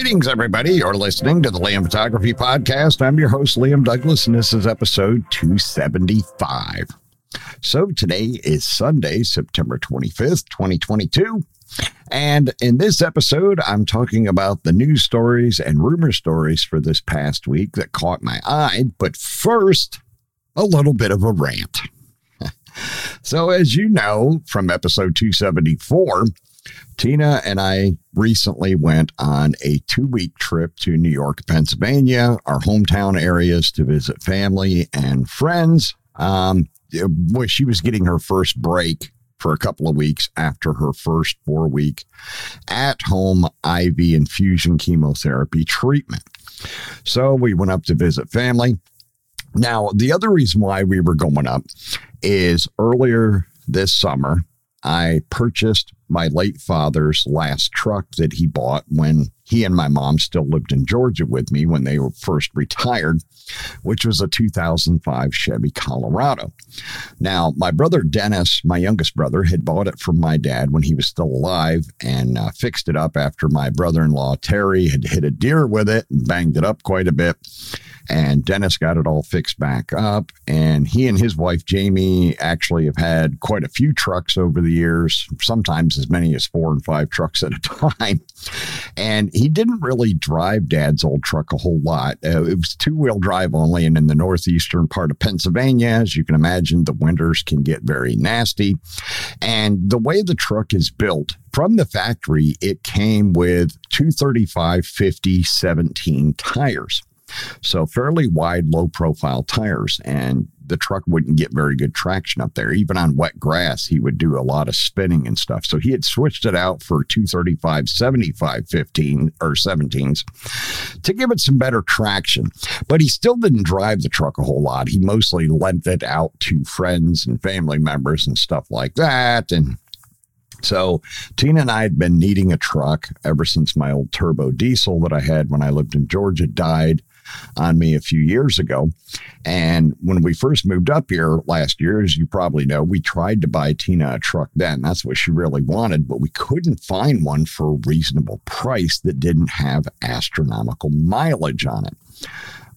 Greetings, everybody. You're listening to the Liam Photography Podcast. I'm your host, Liam Douglas, and this is episode 275. So today is Sunday, September 25th, 2022. And in this episode, I'm talking about the news stories and rumor stories for this past week that caught my eye. But first, a little bit of a rant. so, as you know from episode 274, Tina and I recently went on a two week trip to New York, Pennsylvania, our hometown areas to visit family and friends. Um, she was getting her first break for a couple of weeks after her first four week at home IV infusion chemotherapy treatment. So we went up to visit family. Now, the other reason why we were going up is earlier this summer, I purchased my late father's last truck that he bought when he and my mom still lived in Georgia with me when they were first retired, which was a 2005 Chevy Colorado. Now, my brother Dennis, my youngest brother, had bought it from my dad when he was still alive and uh, fixed it up after my brother in law Terry had hit a deer with it and banged it up quite a bit. And Dennis got it all fixed back up. And he and his wife, Jamie, actually have had quite a few trucks over the years, sometimes as many as four and five trucks at a time. And he didn't really drive dad's old truck a whole lot. Uh, it was two wheel drive only. And in the northeastern part of Pennsylvania, as you can imagine, the winters can get very nasty. And the way the truck is built, from the factory, it came with 235 50 17 tires. So fairly wide, low profile tires. And the truck wouldn't get very good traction up there. Even on wet grass, he would do a lot of spinning and stuff. So he had switched it out for 235, 75, 15 or 17s to give it some better traction. But he still didn't drive the truck a whole lot. He mostly lent it out to friends and family members and stuff like that. And so Tina and I had been needing a truck ever since my old turbo diesel that I had when I lived in Georgia died on me a few years ago. And when we first moved up here last year, as you probably know, we tried to buy Tina a truck then. That's what she really wanted, but we couldn't find one for a reasonable price that didn't have astronomical mileage on it.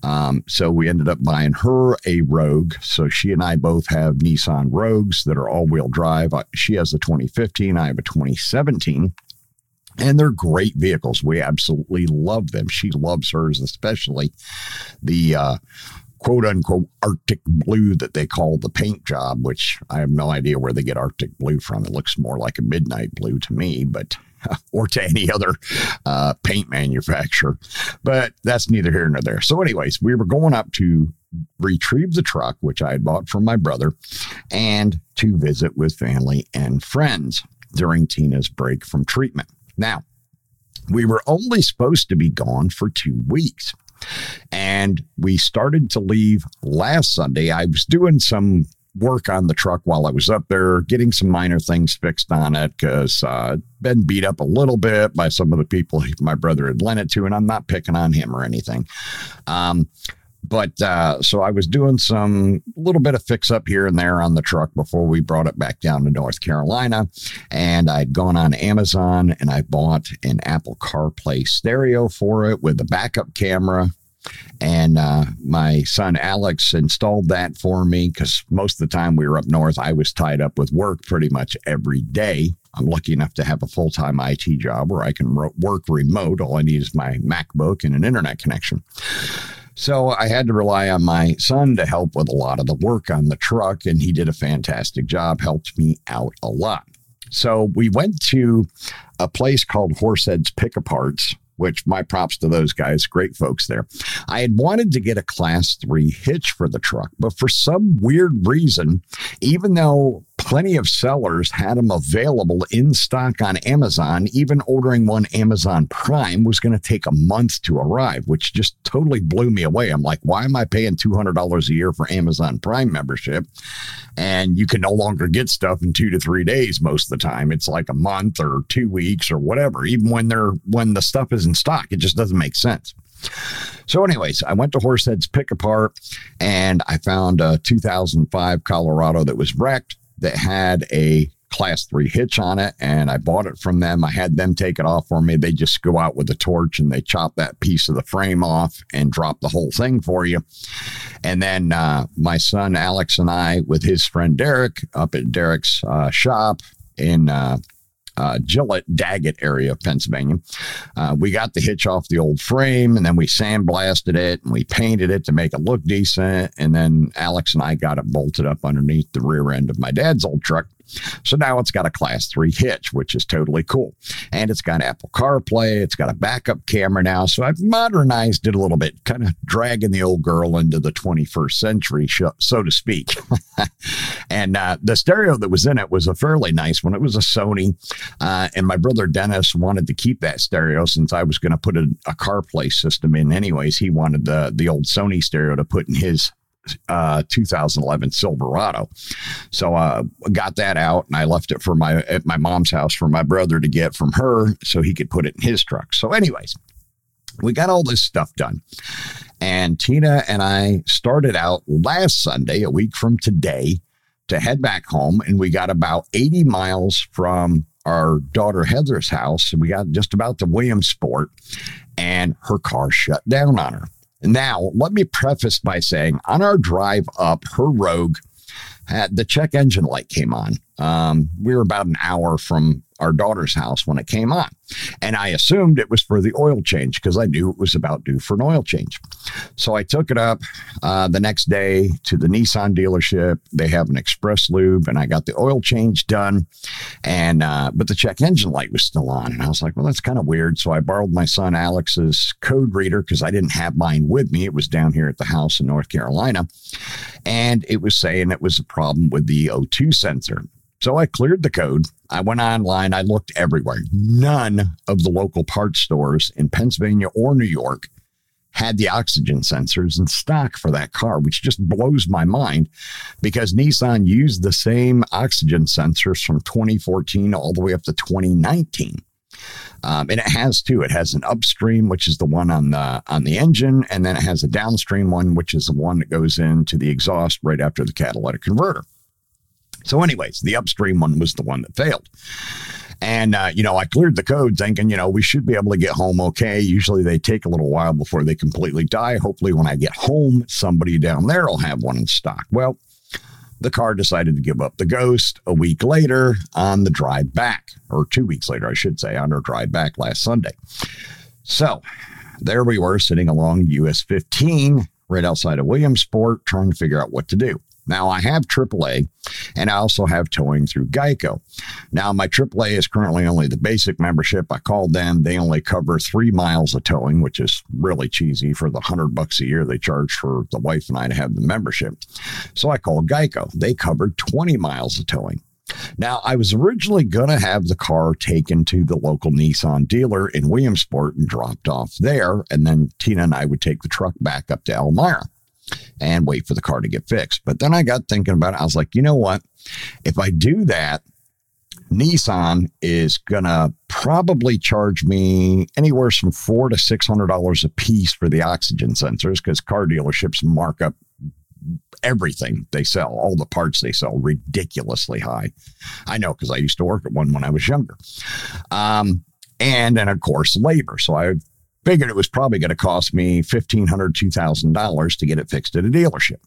Um, so we ended up buying her a Rogue. So she and I both have Nissan Rogues that are all wheel drive. She has a 2015, I have a 2017. And they're great vehicles. We absolutely love them. She loves hers, especially the uh, quote unquote Arctic blue that they call the paint job, which I have no idea where they get Arctic blue from. It looks more like a midnight blue to me, but or to any other uh, paint manufacturer. But that's neither here nor there. So, anyways, we were going up to retrieve the truck, which I had bought from my brother, and to visit with family and friends during Tina's break from treatment. Now, we were only supposed to be gone for two weeks. And we started to leave last Sunday. I was doing some work on the truck while I was up there, getting some minor things fixed on it because uh, been beat up a little bit by some of the people my brother had lent it to, and I'm not picking on him or anything. Um, but uh, so I was doing some little bit of fix up here and there on the truck before we brought it back down to North Carolina. And I'd gone on Amazon and I bought an Apple CarPlay stereo for it with a backup camera. And uh, my son Alex installed that for me because most of the time we were up north, I was tied up with work pretty much every day. I'm lucky enough to have a full time IT job where I can work remote. All I need is my MacBook and an internet connection. So I had to rely on my son to help with a lot of the work on the truck, and he did a fantastic job, helped me out a lot. So we went to a place called Horseheads Pick Aparts, which my props to those guys, great folks there. I had wanted to get a class three hitch for the truck, but for some weird reason, even though plenty of sellers had them available in stock on Amazon. Even ordering one Amazon Prime was going to take a month to arrive, which just totally blew me away. I'm like, why am I paying $200 a year for Amazon Prime membership? And you can no longer get stuff in two to three days most of the time. It's like a month or two weeks or whatever. Even when they're when the stuff is in stock, it just doesn't make sense. So, anyways, I went to Horseheads Pick Apart and I found a 2005 Colorado that was wrecked that had a class three hitch on it and I bought it from them. I had them take it off for me. They just go out with a torch and they chop that piece of the frame off and drop the whole thing for you. And then uh, my son Alex and I, with his friend Derek, up at Derek's uh, shop in uh, uh, Gillett Daggett area of Pennsylvania. Uh, we got the hitch off the old frame and then we sandblasted it and we painted it to make it look decent. And then Alex and I got it bolted up underneath the rear end of my dad's old truck. So now it's got a class three hitch, which is totally cool. And it's got Apple CarPlay. It's got a backup camera now. So I've modernized it a little bit, kind of dragging the old girl into the 21st century, so to speak. and uh, the stereo that was in it was a fairly nice one. It was a Sony. Uh, and my brother Dennis wanted to keep that stereo since I was going to put a, a CarPlay system in anyways. He wanted the, the old Sony stereo to put in his uh, 2011 Silverado. So uh, got that out and I left it for my at my mom's house for my brother to get from her so he could put it in his truck. So, anyways, we got all this stuff done. And Tina and I started out last Sunday, a week from today, to head back home. And we got about 80 miles from our daughter Heather's house. We got just about to Williamsport, and her car shut down on her. Now, let me preface by saying on our drive up, her Rogue had the check engine light came on. Um, we were about an hour from our daughter's house when it came on. And I assumed it was for the oil change because I knew it was about due for an oil change. So I took it up uh, the next day to the Nissan dealership. They have an express lube and I got the oil change done. And, uh, but the check engine light was still on. And I was like, well, that's kind of weird. So I borrowed my son Alex's code reader because I didn't have mine with me. It was down here at the house in North Carolina. And it was saying it was a problem with the O2 sensor. So I cleared the code. I went online. I looked everywhere. None of the local parts stores in Pennsylvania or New York had the oxygen sensors in stock for that car, which just blows my mind because Nissan used the same oxygen sensors from 2014 all the way up to 2019. Um, and it has two. It has an upstream, which is the one on the on the engine, and then it has a downstream one, which is the one that goes into the exhaust right after the catalytic converter. So, anyways, the upstream one was the one that failed. And, uh, you know, I cleared the code thinking, you know, we should be able to get home okay. Usually they take a little while before they completely die. Hopefully, when I get home, somebody down there will have one in stock. Well, the car decided to give up the ghost a week later on the drive back, or two weeks later, I should say, on our drive back last Sunday. So there we were sitting along US 15 right outside of Williamsport trying to figure out what to do. Now, I have AAA and I also have towing through Geico. Now, my AAA is currently only the basic membership. I called them. They only cover three miles of towing, which is really cheesy for the hundred bucks a year they charge for the wife and I to have the membership. So I called Geico. They covered 20 miles of towing. Now, I was originally going to have the car taken to the local Nissan dealer in Williamsport and dropped off there. And then Tina and I would take the truck back up to Elmira and wait for the car to get fixed. But then I got thinking about it. I was like, you know what? If I do that, Nissan is gonna probably charge me anywhere from four to six hundred dollars a piece for the oxygen sensors because car dealerships mark up everything they sell, all the parts they sell, ridiculously high. I know because I used to work at one when I was younger. Um, and then of course labor. So I figured it was probably going to cost me $1,500, $2,000 to get it fixed at a dealership.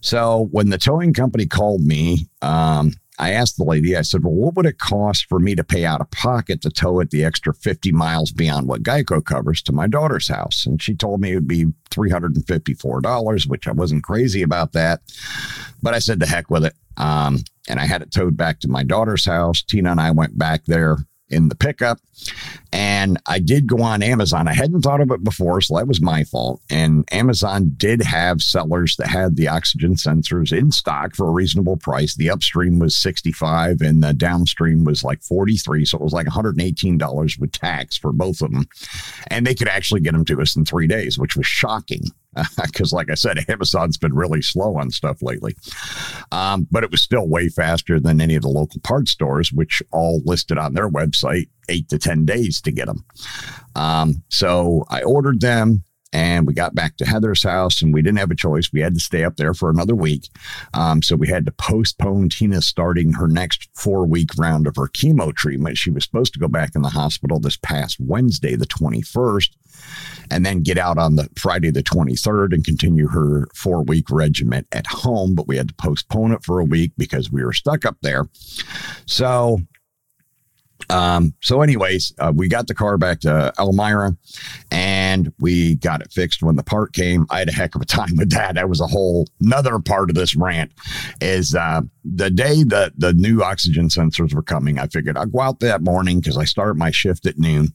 So when the towing company called me, um, I asked the lady, I said, Well, what would it cost for me to pay out of pocket to tow it the extra 50 miles beyond what Geico covers to my daughter's house? And she told me it would be $354, which I wasn't crazy about that. But I said, The heck with it. Um, and I had it towed back to my daughter's house. Tina and I went back there in the pickup. And I did go on Amazon. I hadn't thought of it before, so that was my fault. And Amazon did have sellers that had the oxygen sensors in stock for a reasonable price. The upstream was 65 and the downstream was like 43. So it was like $118 with tax for both of them. And they could actually get them to us in three days, which was shocking because, like I said, Amazon's been really slow on stuff lately. Um, but it was still way faster than any of the local parts stores, which all listed on their website eight to 10 days to get them. Um, so I ordered them and we got back to Heather's house and we didn't have a choice. We had to stay up there for another week. Um, so we had to postpone Tina starting her next four week round of her chemo treatment. She was supposed to go back in the hospital this past Wednesday, the 21st, and then get out on the Friday, the 23rd, and continue her four week regimen at home. But we had to postpone it for a week because we were stuck up there. So um, so, anyways, uh, we got the car back to Elmira and we got it fixed when the part came. I had a heck of a time with that. That was a whole another part of this rant. Is uh, the day that the new oxygen sensors were coming, I figured I'd go out that morning because I start my shift at noon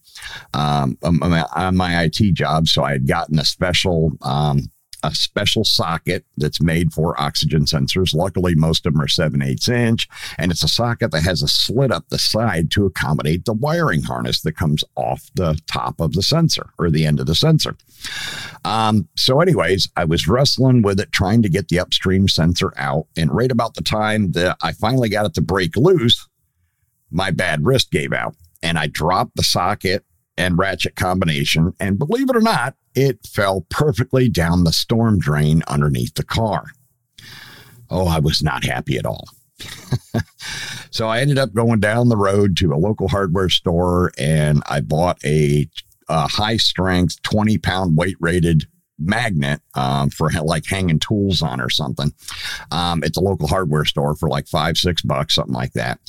um, on my IT job. So I had gotten a special um, a special socket that's made for oxygen sensors. Luckily, most of them are 7 8 inch, and it's a socket that has a slit up the side to accommodate the wiring harness that comes off the top of the sensor or the end of the sensor. Um, so, anyways, I was wrestling with it, trying to get the upstream sensor out. And right about the time that I finally got it to break loose, my bad wrist gave out and I dropped the socket and ratchet combination. And believe it or not, it fell perfectly down the storm drain underneath the car. Oh, I was not happy at all. so I ended up going down the road to a local hardware store and I bought a, a high strength 20 pound weight rated magnet um, for like hanging tools on or something. Um, it's a local hardware store for like five, six bucks, something like that.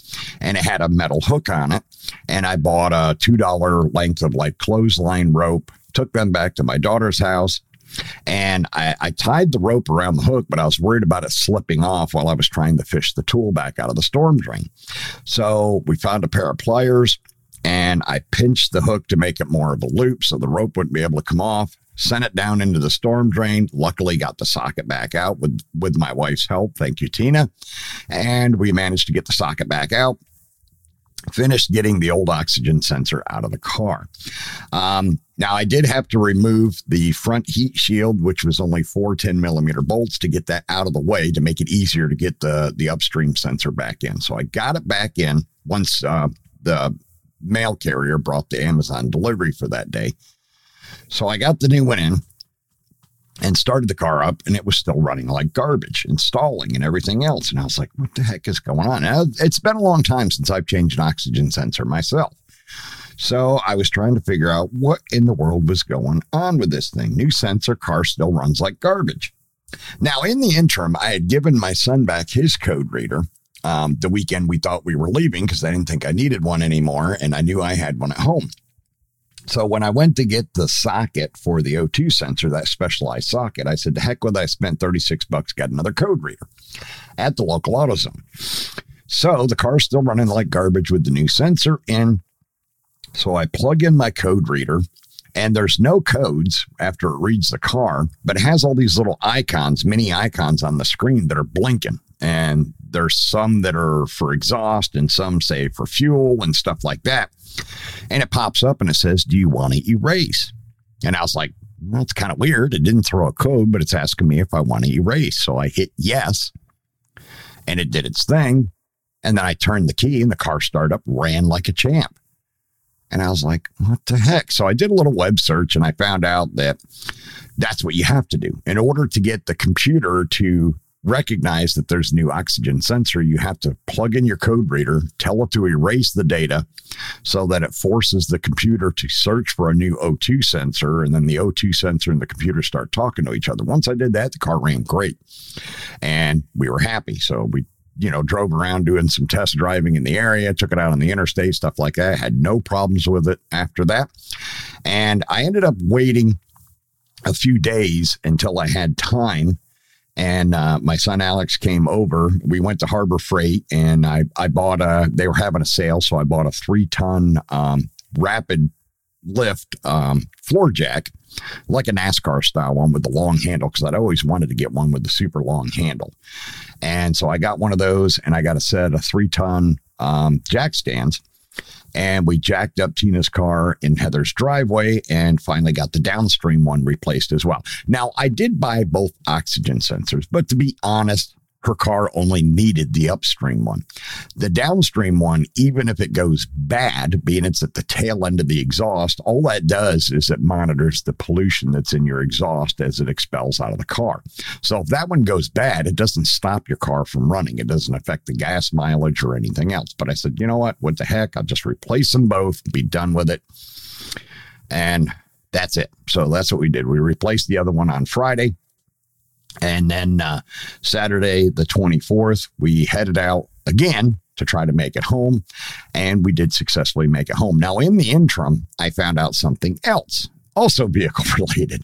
And it had a metal hook on it. And I bought a $2 length of like clothesline rope, took them back to my daughter's house. And I, I tied the rope around the hook, but I was worried about it slipping off while I was trying to fish the tool back out of the storm drain. So we found a pair of pliers and I pinched the hook to make it more of a loop so the rope wouldn't be able to come off sent it down into the storm drain. Luckily, got the socket back out with, with my wife's help. Thank you, Tina. And we managed to get the socket back out. Finished getting the old oxygen sensor out of the car. Um, now, I did have to remove the front heat shield, which was only four 10 millimeter bolts, to get that out of the way to make it easier to get the, the upstream sensor back in. So I got it back in once uh, the mail carrier brought the Amazon delivery for that day. So I got the new one in and started the car up, and it was still running like garbage, installing and everything else. And I was like, what the heck is going on? Now, it's been a long time since I've changed an oxygen sensor myself. So I was trying to figure out what in the world was going on with this thing. New sensor, car still runs like garbage. Now, in the interim, I had given my son back his code reader um, the weekend we thought we were leaving because I didn't think I needed one anymore, and I knew I had one at home. So when I went to get the socket for the O2 sensor, that specialized socket, I said, the heck with it, I spent 36 bucks, got another code reader at the local AutoZone. So the car's still running like garbage with the new sensor in. So I plug in my code reader and there's no codes after it reads the car, but it has all these little icons, mini icons on the screen that are blinking. And there's some that are for exhaust and some say for fuel and stuff like that. And it pops up and it says, Do you want to erase? And I was like, it's kind of weird. It didn't throw a code, but it's asking me if I want to erase. So I hit yes, and it did its thing. And then I turned the key, and the car started up, ran like a champ. And I was like, what the heck? So I did a little web search and I found out that that's what you have to do. In order to get the computer to recognize that there's a new oxygen sensor, you have to plug in your code reader, tell it to erase the data so that it forces the computer to search for a new O2 sensor. And then the O2 sensor and the computer start talking to each other. Once I did that, the car ran great and we were happy. So we you know, drove around doing some test driving in the area, took it out on the interstate, stuff like that. Had no problems with it after that. And I ended up waiting a few days until I had time and uh, my son Alex came over. We went to Harbor Freight, and I I bought a. They were having a sale, so I bought a three ton um, rapid lift um, floor jack, like a NASCAR style one with the long handle, because I'd always wanted to get one with the super long handle. And so I got one of those, and I got a set of three ton um, jack stands and we jacked up Tina's car in Heather's driveway and finally got the downstream one replaced as well. Now, I did buy both oxygen sensors, but to be honest, her car only needed the upstream one. The downstream one, even if it goes bad, being it's at the tail end of the exhaust, all that does is it monitors the pollution that's in your exhaust as it expels out of the car. So if that one goes bad, it doesn't stop your car from running. It doesn't affect the gas mileage or anything else. But I said, you know what? What the heck? I'll just replace them both, be done with it. And that's it. So that's what we did. We replaced the other one on Friday. And then uh, Saturday, the 24th, we headed out again to try to make it home. And we did successfully make it home. Now, in the interim, I found out something else also vehicle related.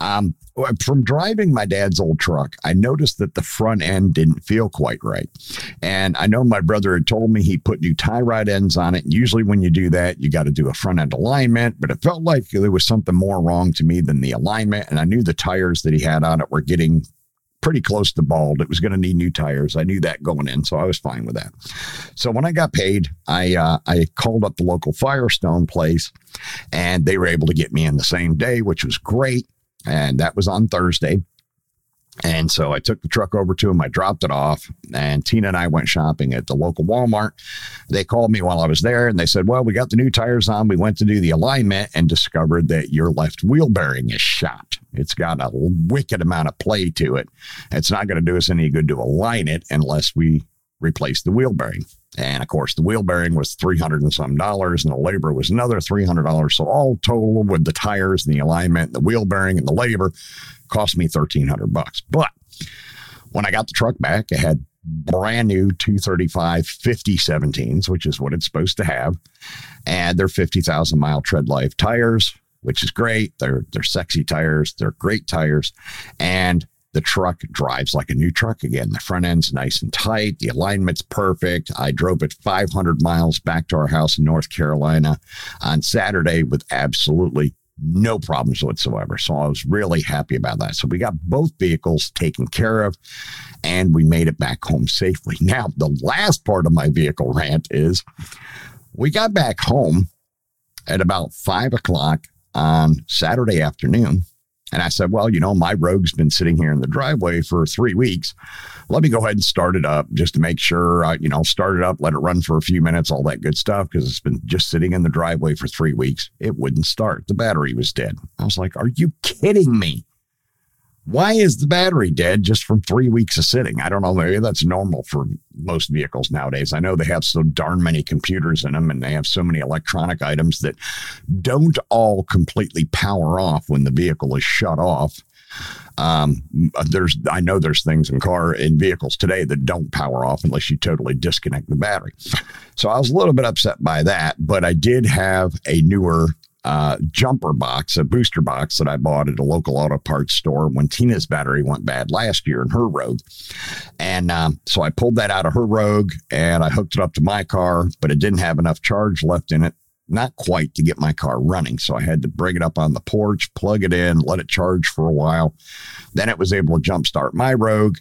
Um, from driving my dad's old truck, I noticed that the front end didn't feel quite right. And I know my brother had told me he put new tie rod ends on it. Usually, when you do that, you got to do a front end alignment, but it felt like there was something more wrong to me than the alignment. And I knew the tires that he had on it were getting pretty close to bald. It was going to need new tires. I knew that going in, so I was fine with that. So when I got paid, I uh, I called up the local Firestone place, and they were able to get me in the same day, which was great. And that was on Thursday. And so I took the truck over to him. I dropped it off, and Tina and I went shopping at the local Walmart. They called me while I was there and they said, Well, we got the new tires on. We went to do the alignment and discovered that your left wheel bearing is shot. It's got a wicked amount of play to it. It's not going to do us any good to align it unless we replace the wheel bearing. And of course, the wheel bearing was 300 and some dollars, and the labor was another $300. So, all total with the tires and the alignment, the wheel bearing, and the labor cost me 1300 bucks. But when I got the truck back, it had brand new 235 50 17s, which is what it's supposed to have. And they're 50,000 mile tread life tires, which is great. They're, they're sexy tires. They're great tires. And the truck drives like a new truck again. The front end's nice and tight. The alignment's perfect. I drove it 500 miles back to our house in North Carolina on Saturday with absolutely no problems whatsoever. So I was really happy about that. So we got both vehicles taken care of and we made it back home safely. Now, the last part of my vehicle rant is we got back home at about five o'clock on Saturday afternoon and I said, well, you know, my Rogue's been sitting here in the driveway for three weeks. Let me go ahead and start it up just to make sure, I, you know, start it up, let it run for a few minutes, all that good stuff, because it's been just sitting in the driveway for three weeks. It wouldn't start. The battery was dead. I was like, are you kidding me? Why is the battery dead just from three weeks of sitting? I don't know. Maybe that's normal for most vehicles nowadays. I know they have so darn many computers in them and they have so many electronic items that don't all completely power off when the vehicle is shut off. Um, there's, I know there's things in car in vehicles today that don't power off unless you totally disconnect the battery. So I was a little bit upset by that, but I did have a newer uh, jumper box, a booster box that I bought at a local auto parts store when Tina's battery went bad last year in her Rogue. And um, so I pulled that out of her Rogue and I hooked it up to my car, but it didn't have enough charge left in it. Not quite to get my car running. So I had to bring it up on the porch, plug it in, let it charge for a while. Then it was able to jumpstart my Rogue.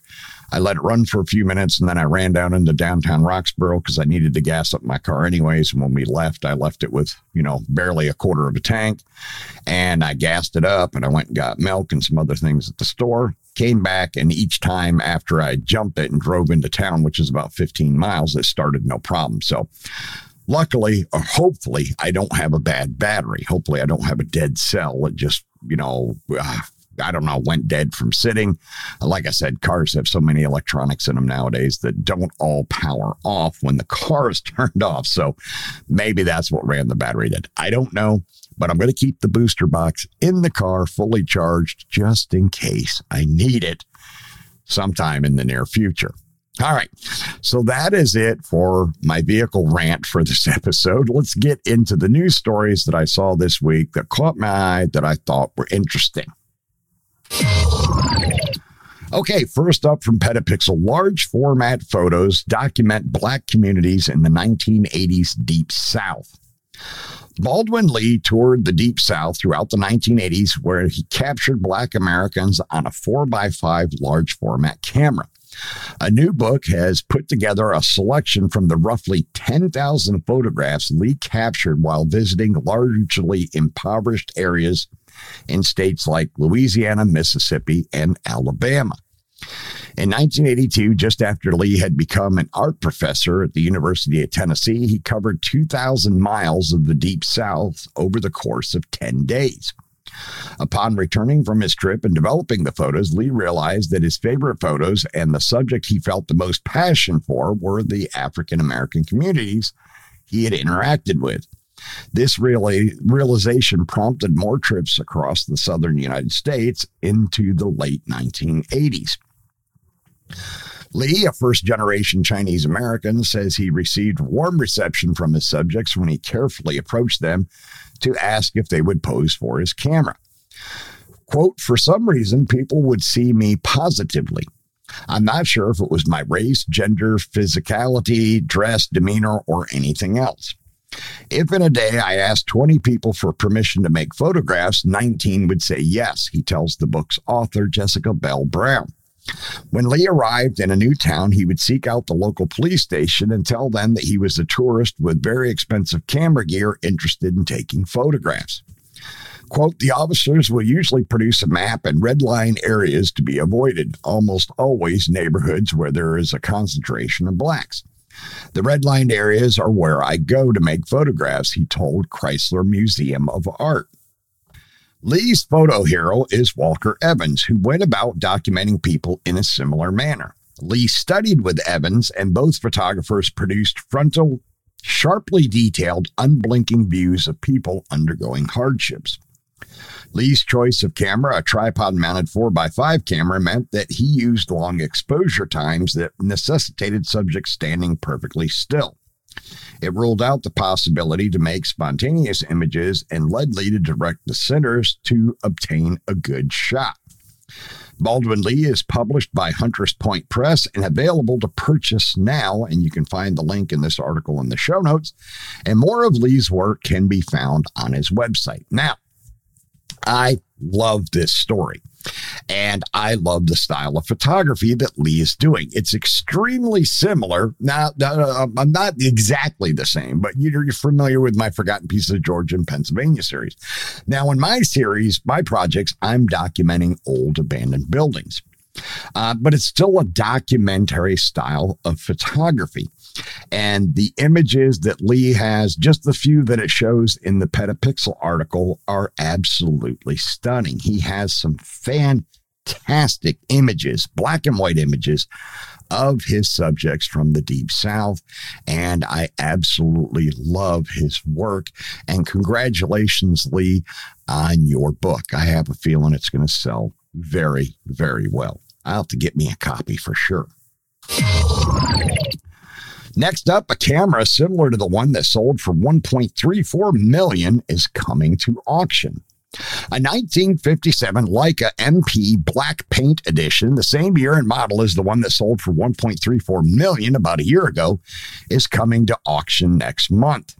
I let it run for a few minutes and then I ran down into downtown Roxboro because I needed to gas up my car anyways. And when we left, I left it with, you know, barely a quarter of a tank and I gassed it up and I went and got milk and some other things at the store. Came back and each time after I jumped it and drove into town, which is about 15 miles, it started no problem. So luckily or hopefully I don't have a bad battery. Hopefully I don't have a dead cell. It just, you know, uh, I don't know, went dead from sitting. Like I said, cars have so many electronics in them nowadays that don't all power off when the car is turned off. So maybe that's what ran the battery dead. I don't know, but I'm going to keep the booster box in the car fully charged just in case I need it sometime in the near future. All right. So that is it for my vehicle rant for this episode. Let's get into the news stories that I saw this week that caught my eye that I thought were interesting. Okay, first up from Petapixel, large format photos document black communities in the 1980s Deep South. Baldwin Lee toured the Deep South throughout the 1980s, where he captured black Americans on a 4x5 large format camera. A new book has put together a selection from the roughly 10,000 photographs Lee captured while visiting largely impoverished areas in states like Louisiana, Mississippi, and Alabama. In 1982, just after Lee had become an art professor at the University of Tennessee, he covered 2,000 miles of the Deep South over the course of 10 days. Upon returning from his trip and developing the photos, Lee realized that his favorite photos and the subject he felt the most passion for were the African American communities he had interacted with. This realization prompted more trips across the southern United States into the late 1980s. Lee, a first generation Chinese American, says he received warm reception from his subjects when he carefully approached them to ask if they would pose for his camera. Quote, for some reason, people would see me positively. I'm not sure if it was my race, gender, physicality, dress, demeanor, or anything else. If in a day I asked 20 people for permission to make photographs, 19 would say yes, he tells the book's author, Jessica Bell Brown. When Lee arrived in a new town, he would seek out the local police station and tell them that he was a tourist with very expensive camera gear interested in taking photographs. Quote, the officers will usually produce a map and redline areas to be avoided, almost always neighborhoods where there is a concentration of blacks. The redlined areas are where I go to make photographs, he told Chrysler Museum of Art. Lee's photo hero is Walker Evans, who went about documenting people in a similar manner. Lee studied with Evans, and both photographers produced frontal, sharply detailed, unblinking views of people undergoing hardships. Lee's choice of camera, a tripod mounted 4x5 camera, meant that he used long exposure times that necessitated subjects standing perfectly still. It ruled out the possibility to make spontaneous images and led Lee to direct the sitters to obtain a good shot. Baldwin Lee is published by Hunters Point Press and available to purchase now. And you can find the link in this article in the show notes. And more of Lee's work can be found on his website. Now, I love this story. And I love the style of photography that Lee is doing. It's extremely similar. Now, uh, I'm not exactly the same, but you're familiar with my Forgotten Pieces of Georgia and Pennsylvania series. Now, in my series, my projects, I'm documenting old abandoned buildings. Uh, but it's still a documentary style of photography. And the images that Lee has, just the few that it shows in the Petapixel article, are absolutely stunning. He has some fantastic images, black and white images of his subjects from the deep south. And i absolutely love his work. And congratulations lee on your book. I have a feeling it's going to sell very very well. I'll have to get me a copy for sure. Next up, a camera similar to the one that sold for 1.34 million is coming to auction. A 1957 Leica MP Black Paint Edition, the same year and model as the one that sold for 1.34 million about a year ago, is coming to auction next month.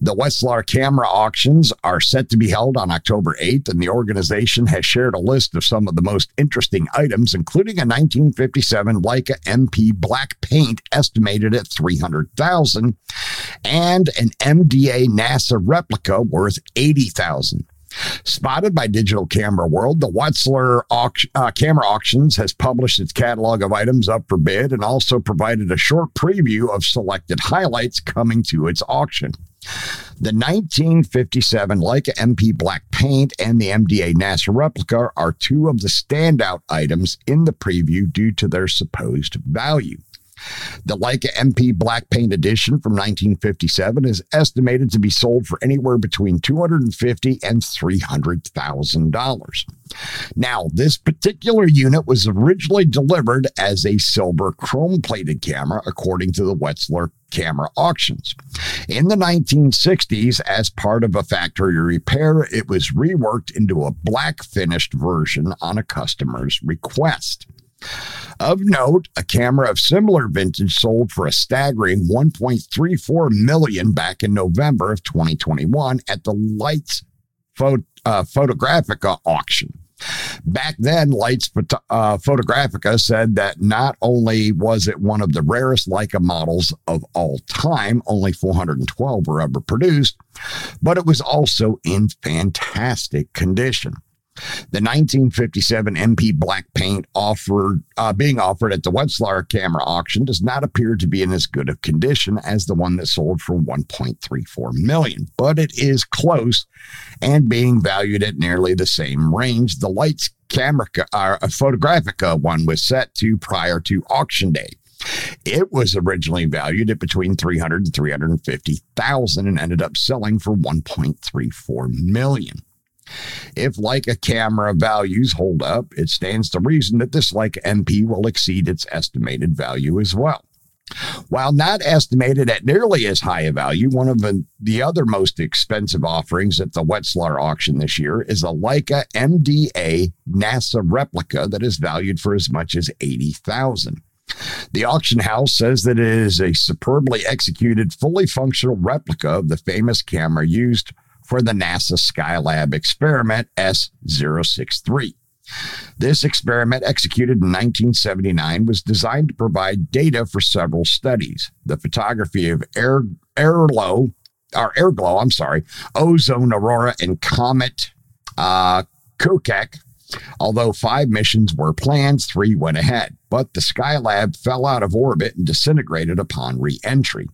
The Wetzlar camera auctions are set to be held on October 8th, and the organization has shared a list of some of the most interesting items, including a 1957 Leica MP black paint estimated at 300,000 and an MDA NASA replica worth 80,000. Spotted by Digital Camera World, the Wetzlar auction, uh, Camera Auctions has published its catalog of items up for bid and also provided a short preview of selected highlights coming to its auction. The 1957 Leica MP black paint and the MDA NASA replica are two of the standout items in the preview due to their supposed value. The Leica MP Black Paint Edition from 1957 is estimated to be sold for anywhere between 250 and $300,000. Now, this particular unit was originally delivered as a silver chrome plated camera, according to the Wetzlar camera auctions. In the 1960s, as part of a factory repair, it was reworked into a black finished version on a customer's request. Of note, a camera of similar vintage sold for a staggering 1.34 million back in November of 2021 at the Leitz Phot- uh, Photographica auction. Back then, Leitz uh, Photographica said that not only was it one of the rarest Leica models of all time, only 412 were ever produced, but it was also in fantastic condition. The 1957 MP black paint offered uh, being offered at the Wetzlar camera auction does not appear to be in as good of condition as the one that sold for 1.34 million, but it is close and being valued at nearly the same range the Leitz camera uh, photographica one was set to prior to auction day. It was originally valued at between 300 and 350,000 and ended up selling for 1.34 million. If Leica camera values hold up, it stands to reason that this Leica MP will exceed its estimated value as well. While not estimated at nearly as high a value, one of the other most expensive offerings at the Wetzlar auction this year is a Leica MDA NASA replica that is valued for as much as 80,000. The auction house says that it is a superbly executed, fully functional replica of the famous camera used for the NASA Skylab experiment S063. This experiment, executed in 1979, was designed to provide data for several studies. The photography of air, airglow, or airglow, I'm sorry, ozone aurora and comet uh. Although five missions were planned, three went ahead, but the Skylab fell out of orbit and disintegrated upon re entry.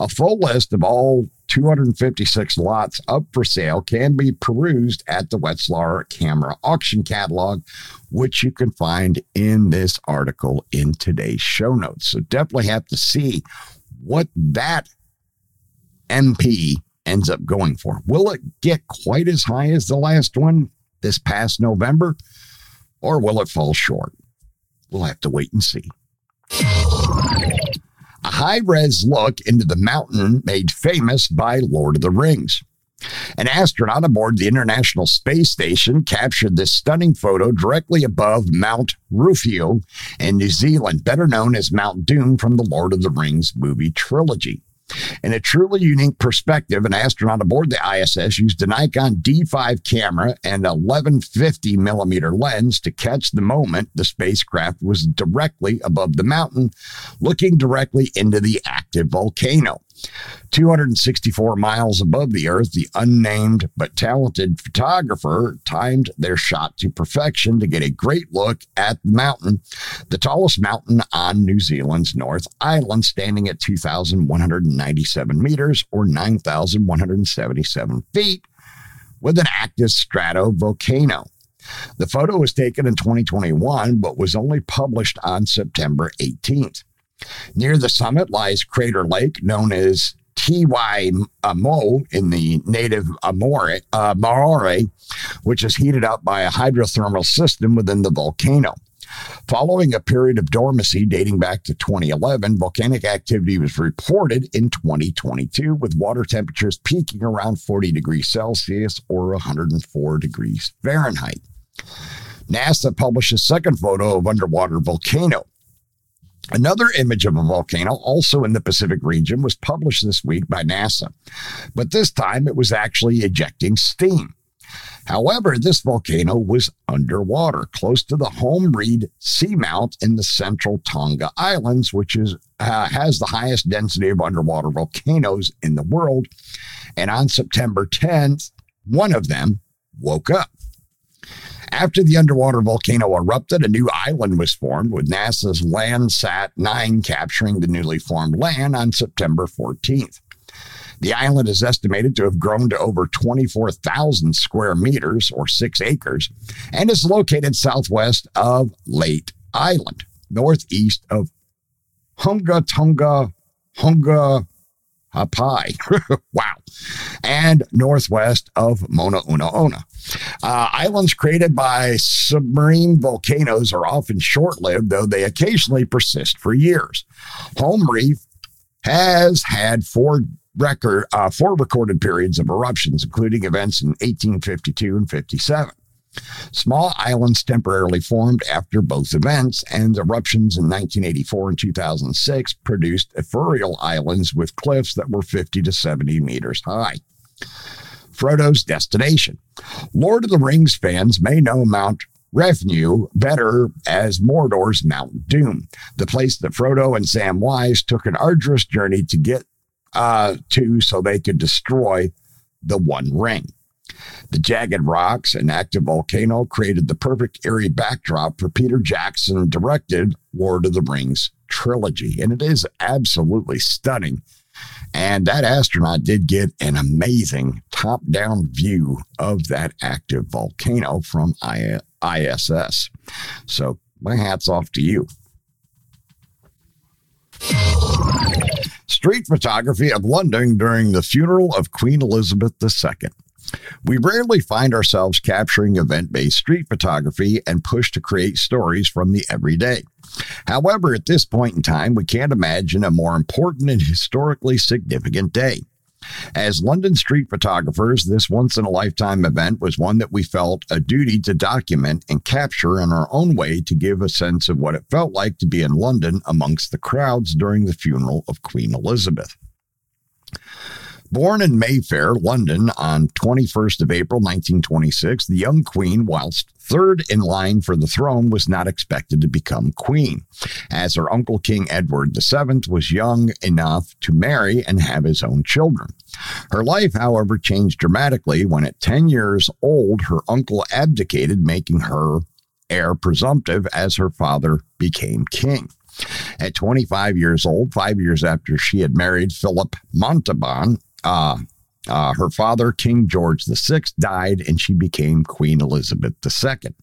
A full list of all 256 lots up for sale can be perused at the Wetzlar Camera Auction Catalog, which you can find in this article in today's show notes. So definitely have to see what that MP ends up going for. Will it get quite as high as the last one this past November, or will it fall short? We'll have to wait and see a high res look into the mountain made famous by Lord of the Rings. An astronaut aboard the International Space Station captured this stunning photo directly above Mount Rufio in New Zealand, better known as Mount Doom from the Lord of the Rings movie trilogy. In a truly unique perspective, an astronaut aboard the ISS used a Nikon D5 camera and a 1150 millimeter lens to catch the moment the spacecraft was directly above the mountain, looking directly into the active volcano. 264 miles above the Earth, the unnamed but talented photographer timed their shot to perfection to get a great look at the mountain, the tallest mountain on New Zealand's North Island, standing at 2,197 meters or 9,177 feet, with an active stratovolcano. The photo was taken in 2021, but was only published on September 18th. Near the summit lies Crater Lake, known as Ty Mo in the native Amore, uh, which is heated up by a hydrothermal system within the volcano. Following a period of dormancy dating back to 2011, volcanic activity was reported in 2022 with water temperatures peaking around 40 degrees Celsius or 104 degrees Fahrenheit. NASA published a second photo of underwater volcano. Another image of a volcano, also in the Pacific region, was published this week by NASA, but this time it was actually ejecting steam. However, this volcano was underwater, close to the Home Reef Seamount in the central Tonga Islands, which is uh, has the highest density of underwater volcanoes in the world. And on September 10th, one of them woke up. After the underwater volcano erupted, a new island was formed with NASA's Landsat 9 capturing the newly formed land on September 14th. The island is estimated to have grown to over 24,000 square meters or six acres and is located southwest of Late Island, northeast of Hunga Tonga Hunga Hapai. wow. And northwest of Mona Una Ona. Uh, islands created by submarine volcanoes are often short lived, though they occasionally persist for years. Home Reef has had four record uh, four recorded periods of eruptions, including events in 1852 and 57. Small islands temporarily formed after both events, and eruptions in 1984 and 2006 produced ephemeral islands with cliffs that were 50 to 70 meters high. Frodo's destination. Lord of the Rings fans may know Mount Revenue better as Mordor's Mount Doom, the place that Frodo and Samwise took an arduous journey to get uh, to so they could destroy the One Ring. The jagged rocks and active volcano created the perfect eerie backdrop for Peter Jackson directed Lord of the Rings trilogy, and it is absolutely stunning. And that astronaut did get an amazing top down view of that active volcano from ISS. So, my hat's off to you. Street photography of London during the funeral of Queen Elizabeth II. We rarely find ourselves capturing event based street photography and push to create stories from the everyday. However, at this point in time, we can't imagine a more important and historically significant day. As London street photographers, this once in a lifetime event was one that we felt a duty to document and capture in our own way to give a sense of what it felt like to be in London amongst the crowds during the funeral of Queen Elizabeth. Born in Mayfair, London, on 21st of April 1926, the young queen, whilst third in line for the throne, was not expected to become queen, as her uncle King Edward VII was young enough to marry and have his own children. Her life, however, changed dramatically when at 10 years old, her uncle abdicated, making her heir presumptive as her father became king. At 25 years old, five years after she had married Philip Mountbatten, uh, uh, her father, King George VI, died and she became Queen Elizabeth II.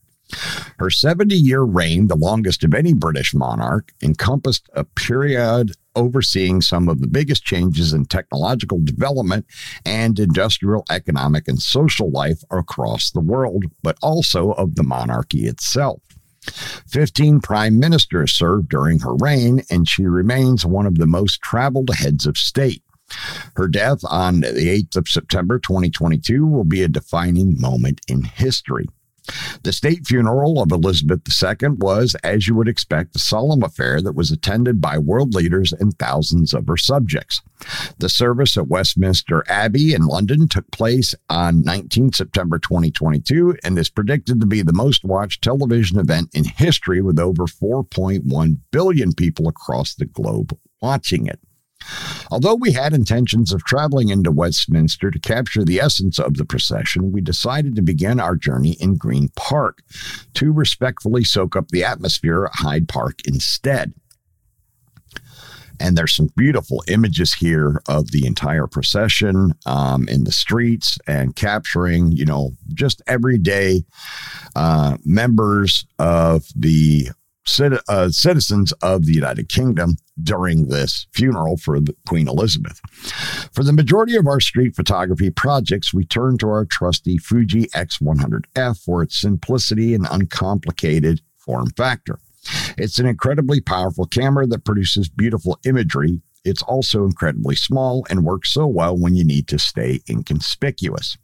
Her 70 year reign, the longest of any British monarch, encompassed a period overseeing some of the biggest changes in technological development and industrial, economic, and social life across the world, but also of the monarchy itself. 15 prime ministers served during her reign, and she remains one of the most traveled heads of state. Her death on the 8th of September 2022 will be a defining moment in history. The state funeral of Elizabeth II was, as you would expect, a solemn affair that was attended by world leaders and thousands of her subjects. The service at Westminster Abbey in London took place on 19 September 2022 and is predicted to be the most watched television event in history with over 4.1 billion people across the globe watching it. Although we had intentions of traveling into Westminster to capture the essence of the procession, we decided to begin our journey in Green Park to respectfully soak up the atmosphere at Hyde Park instead. And there's some beautiful images here of the entire procession um, in the streets and capturing, you know, just everyday uh, members of the uh, citizens of the United Kingdom during this funeral for Queen Elizabeth. For the majority of our street photography projects, we turn to our trusty Fuji X100F for its simplicity and uncomplicated form factor. It's an incredibly powerful camera that produces beautiful imagery. It's also incredibly small and works so well when you need to stay inconspicuous.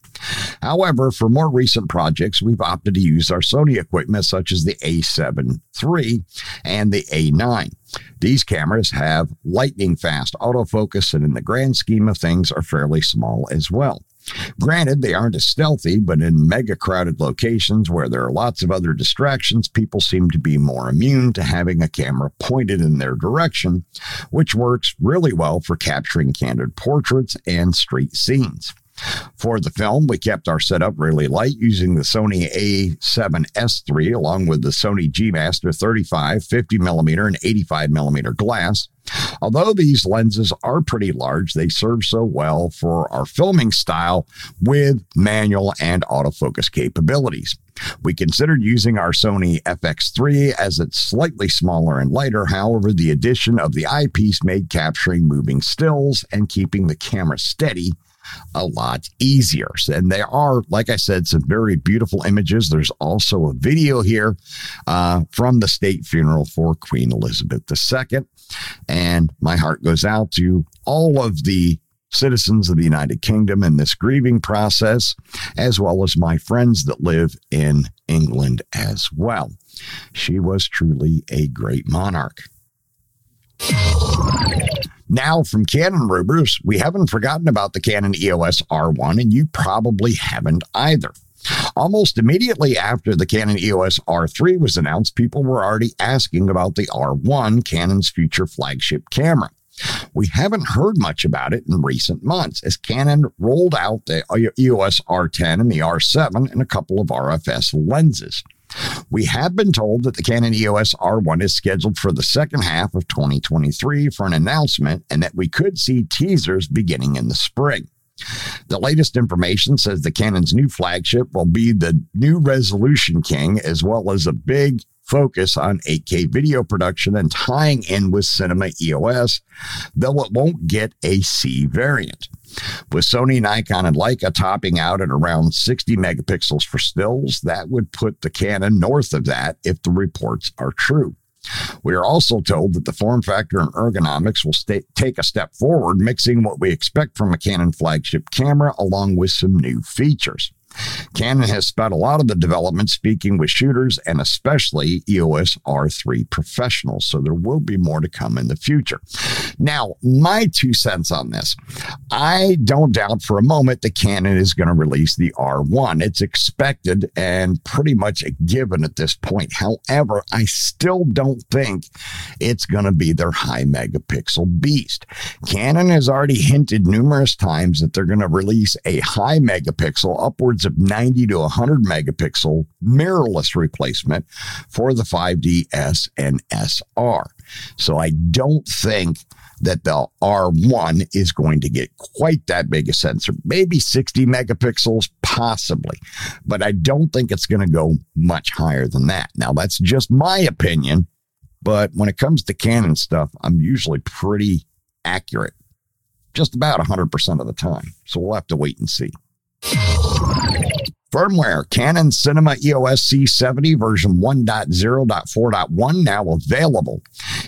However, for more recent projects, we've opted to use our Sony equipment such as the A7 III and the A9. These cameras have lightning fast autofocus and in the grand scheme of things are fairly small as well. Granted, they aren't as stealthy, but in mega crowded locations where there are lots of other distractions, people seem to be more immune to having a camera pointed in their direction, which works really well for capturing candid portraits and street scenes. For the film, we kept our setup really light using the Sony A7S III along with the Sony G Master 35, 50 millimeter, and 85 millimeter glass. Although these lenses are pretty large, they serve so well for our filming style with manual and autofocus capabilities. We considered using our Sony FX3 as it's slightly smaller and lighter. However, the addition of the eyepiece made capturing moving stills and keeping the camera steady a lot easier. And there are, like I said, some very beautiful images. There's also a video here uh, from the state funeral for Queen Elizabeth II. And my heart goes out to all of the citizens of the United Kingdom in this grieving process, as well as my friends that live in England as well. She was truly a great monarch. Now, from Canon rumors, we haven't forgotten about the Canon EOS R1, and you probably haven't either. Almost immediately after the Canon EOS R3 was announced, people were already asking about the R1, Canon's future flagship camera. We haven't heard much about it in recent months as Canon rolled out the EOS R10 and the R7 and a couple of RF-S lenses. We have been told that the Canon EOS R1 is scheduled for the second half of 2023 for an announcement and that we could see teasers beginning in the spring. The latest information says the Canon's new flagship will be the new Resolution King, as well as a big focus on 8K video production and tying in with Cinema EOS, though it won't get a C variant with Sony, Nikon, and Leica topping out at around 60 megapixels for stills. That would put the Canon north of that if the reports are true. We are also told that the form factor and ergonomics will stay, take a step forward, mixing what we expect from a Canon flagship camera along with some new features. Canon has spent a lot of the development speaking with shooters and especially EOS R3 professionals, so there will be more to come in the future. Now, my two cents on this I don't doubt for a moment that Canon is going to release the R1. It's expected and pretty much a given at this point. However, I still don't think it's going to be their high megapixel beast. Canon has already hinted numerous times that they're going to release a high megapixel, upwards upwards of 90 to 100 megapixel mirrorless replacement for the 5DS and SR. So I don't think that the R1 is going to get quite that big a sensor, maybe 60 megapixels, possibly, but I don't think it's going to go much higher than that. Now, that's just my opinion, but when it comes to Canon stuff, I'm usually pretty accurate, just about 100% of the time. So we'll have to wait and see. Firmware Canon Cinema EOS C70 version 1.0.4.1 now available.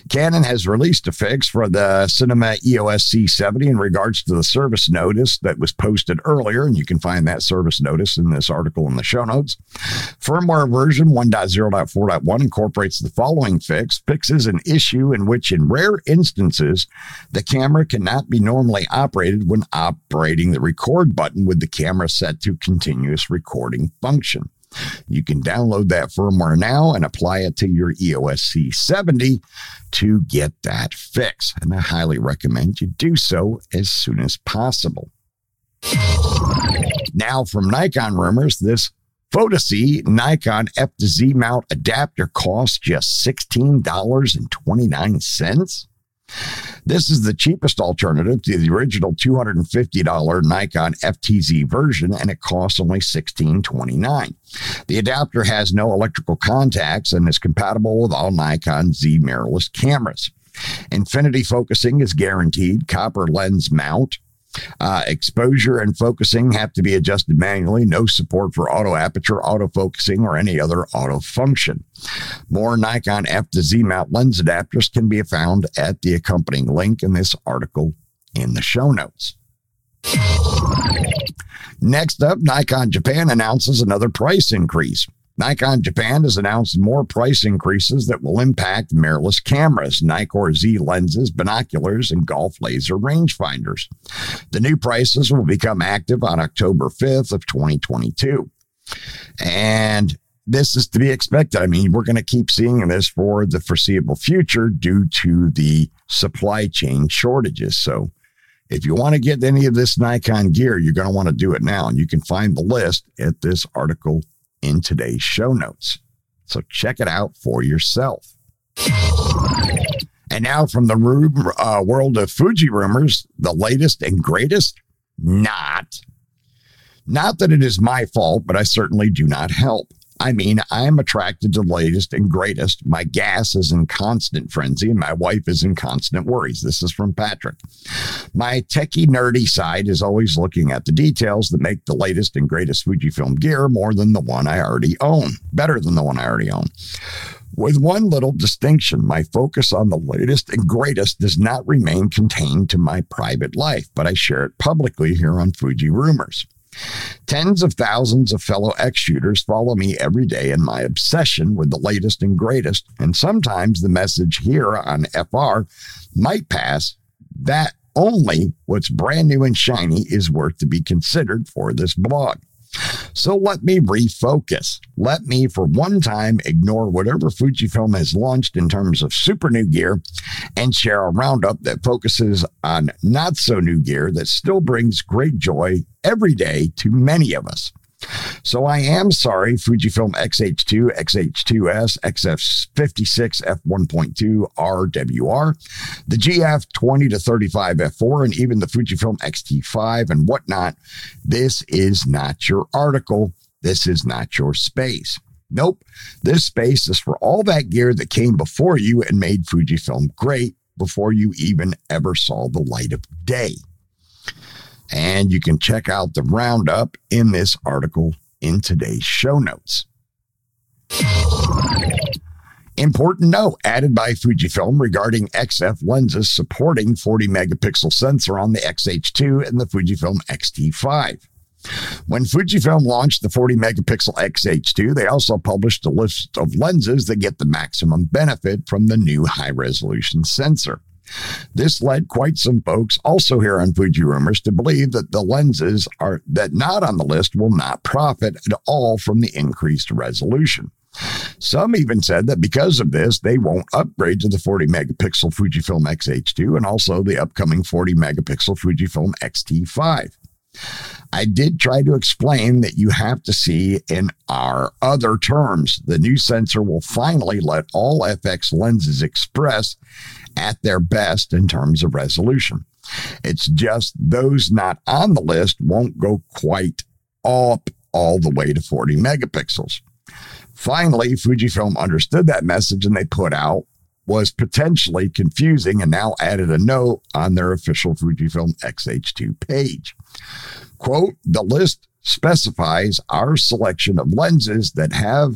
Canon has released a fix for the Cinema EOS C70 in regards to the service notice that was posted earlier, and you can find that service notice in this article in the show notes. Firmware version 1.0.4.1 incorporates the following fix fixes an issue in which, in rare instances, the camera cannot be normally operated when operating the record button with the camera set to continuous record recording function. You can download that firmware now and apply it to your EOS C70 to get that fix. And I highly recommend you do so as soon as possible. Now, from Nikon rumors, this Photo-C Nikon F to Z mount adapter costs just $16.29. This is the cheapest alternative to the original $250 Nikon FTZ version, and it costs only 1629. The adapter has no electrical contacts and is compatible with all Nikon Z mirrorless cameras. Infinity focusing is guaranteed, copper lens mount, uh, exposure and focusing have to be adjusted manually. No support for auto aperture, auto focusing, or any other auto function. More Nikon F to Z mount lens adapters can be found at the accompanying link in this article in the show notes. Next up, Nikon Japan announces another price increase. Nikon Japan has announced more price increases that will impact mirrorless cameras, Nikkor Z lenses, binoculars, and golf laser rangefinders. The new prices will become active on October 5th of 2022. And this is to be expected. I mean, we're going to keep seeing this for the foreseeable future due to the supply chain shortages. So, if you want to get any of this Nikon gear, you're going to want to do it now. And you can find the list at this article in today's show notes. So check it out for yourself. And now from the uh, world of Fuji rumors, the latest and greatest? Not. Not that it is my fault, but I certainly do not help. I mean, I am attracted to the latest and greatest. My gas is in constant frenzy, and my wife is in constant worries. This is from Patrick. My techie, nerdy side is always looking at the details that make the latest and greatest Fujifilm gear more than the one I already own, better than the one I already own. With one little distinction, my focus on the latest and greatest does not remain contained to my private life, but I share it publicly here on Fuji Rumors. Tens of thousands of fellow X shooters follow me every day in my obsession with the latest and greatest, and sometimes the message here on FR might pass that only what's brand new and shiny is worth to be considered for this blog. So let me refocus. Let me, for one time, ignore whatever Fujifilm has launched in terms of super new gear and share a roundup that focuses on not so new gear that still brings great joy every day to many of us. So I am sorry, Fujifilm XH2, XH2S, XF56, F1.2, RWR, the GF 20 to 35 F4, and even the Fujifilm X-T5 and whatnot. This is not your article. This is not your space. Nope. This space is for all that gear that came before you and made Fujifilm great before you even ever saw the light of day. And you can check out the roundup in this article in today's show notes. Important note added by Fujifilm regarding XF lenses supporting 40 megapixel sensor on the XH2 and the Fujifilm X-T5. When Fujifilm launched the 40 megapixel XH2, they also published a list of lenses that get the maximum benefit from the new high resolution sensor. This led quite some folks also here on Fuji Rumors to believe that the lenses are that not on the list will not profit at all from the increased resolution. Some even said that because of this, they won't upgrade to the 40 megapixel Fujifilm X-H2 and also the upcoming 40 megapixel Fujifilm X-T5. I did try to explain that you have to see in our other terms. The new sensor will finally let all FX lenses express at their best in terms of resolution. It's just those not on the list won't go quite up all the way to 40 megapixels. Finally, Fujifilm understood that message and they put out was potentially confusing and now added a note on their official Fujifilm XH2 page. Quote, the list specifies our selection of lenses that have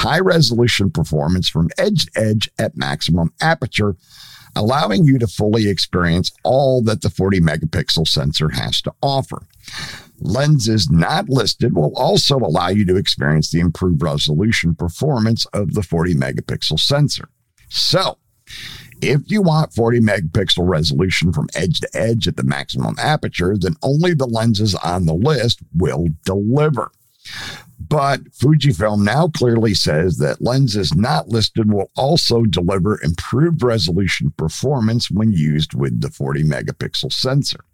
high resolution performance from edge to edge at maximum aperture allowing you to fully experience all that the 40 megapixel sensor has to offer. Lenses not listed will also allow you to experience the improved resolution performance of the 40 megapixel sensor. So, if you want 40 megapixel resolution from edge to edge at the maximum aperture, then only the lenses on the list will deliver. But Fujifilm now clearly says that lenses not listed will also deliver improved resolution performance when used with the 40 megapixel sensor.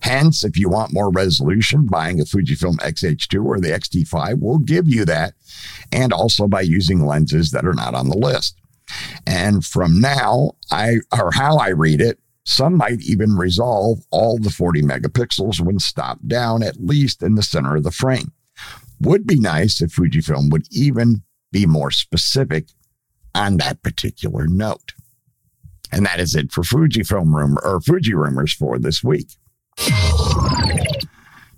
Hence, if you want more resolution, buying a Fujifilm X-H2 or the X-T5 will give you that, and also by using lenses that are not on the list. And from now, I or how I read it, some might even resolve all the 40 megapixels when stopped down at least in the center of the frame. Would be nice if Fujifilm would even be more specific on that particular note. And that is it for Fujifilm rumor or Fuji rumors for this week.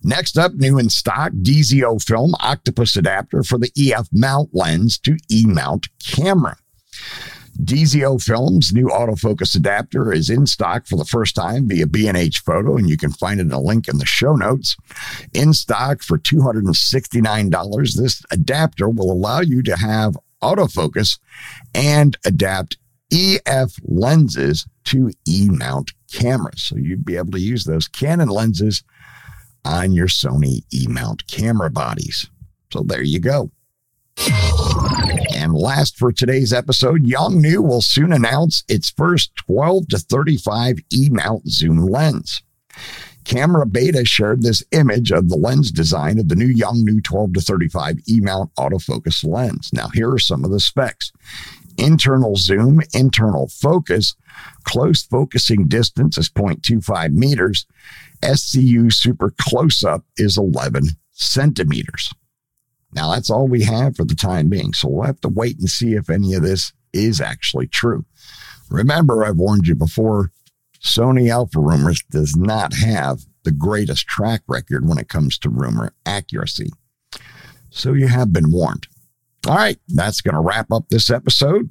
Next up, new in stock, DZO Film Octopus adapter for the EF mount lens to E mount camera. DZO Films' new autofocus adapter is in stock for the first time via B&H Photo, and you can find it in a link in the show notes. In stock for $269, this adapter will allow you to have autofocus and adapt EF lenses to E mount cameras. So you'd be able to use those Canon lenses on your Sony E mount camera bodies. So there you go. And last for today's episode, Yongnuo will soon announce its first 12 to 35 E mount zoom lens. Camera Beta shared this image of the lens design of the new Yongnuo 12 to 35 E mount autofocus lens. Now, here are some of the specs internal zoom, internal focus, close focusing distance is 0.25 meters, SCU super close up is 11 centimeters. Now, that's all we have for the time being. So we'll have to wait and see if any of this is actually true. Remember, I've warned you before Sony Alpha Rumors does not have the greatest track record when it comes to rumor accuracy. So you have been warned. All right, that's going to wrap up this episode.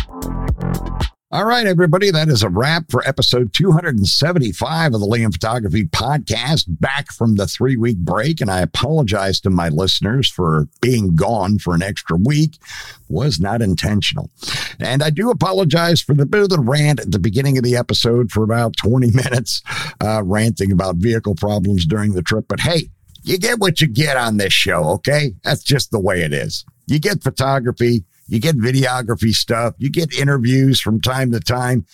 All right, everybody, that is a wrap for episode 275 of the Liam Photography Podcast, back from the three week break. And I apologize to my listeners for being gone for an extra week. Was not intentional. And I do apologize for the bit of the rant at the beginning of the episode for about 20 minutes, uh, ranting about vehicle problems during the trip. But hey, you get what you get on this show, okay? That's just the way it is. You get photography you get videography stuff, you get interviews from time to time,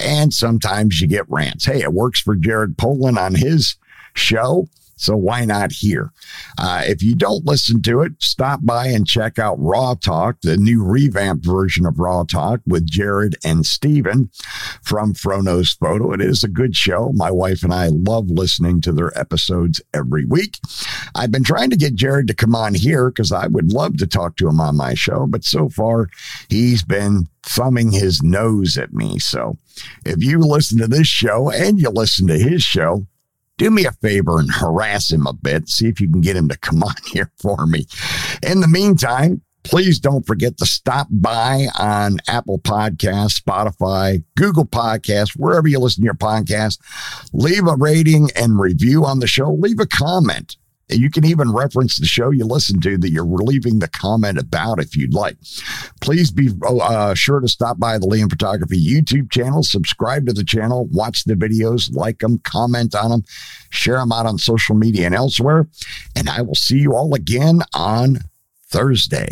and sometimes you get rants. Hey, it works for Jared Polin on his show. So why not here? Uh, if you don't listen to it, stop by and check out Raw Talk, the new revamped version of Raw Talk with Jared and Steven from Fro Knows Photo. It is a good show. My wife and I love listening to their episodes every week. I've been trying to get Jared to come on here because I would love to talk to him on my show, but so far he's been thumbing his nose at me. So if you listen to this show and you listen to his show, do me a favor and harass him a bit. See if you can get him to come on here for me. In the meantime, please don't forget to stop by on Apple Podcasts, Spotify, Google Podcasts, wherever you listen to your podcast. Leave a rating and review on the show. Leave a comment. You can even reference the show you listen to that you're leaving the comment about if you'd like. Please be uh, sure to stop by the Liam Photography YouTube channel, subscribe to the channel, watch the videos, like them, comment on them, share them out on social media and elsewhere. And I will see you all again on Thursday.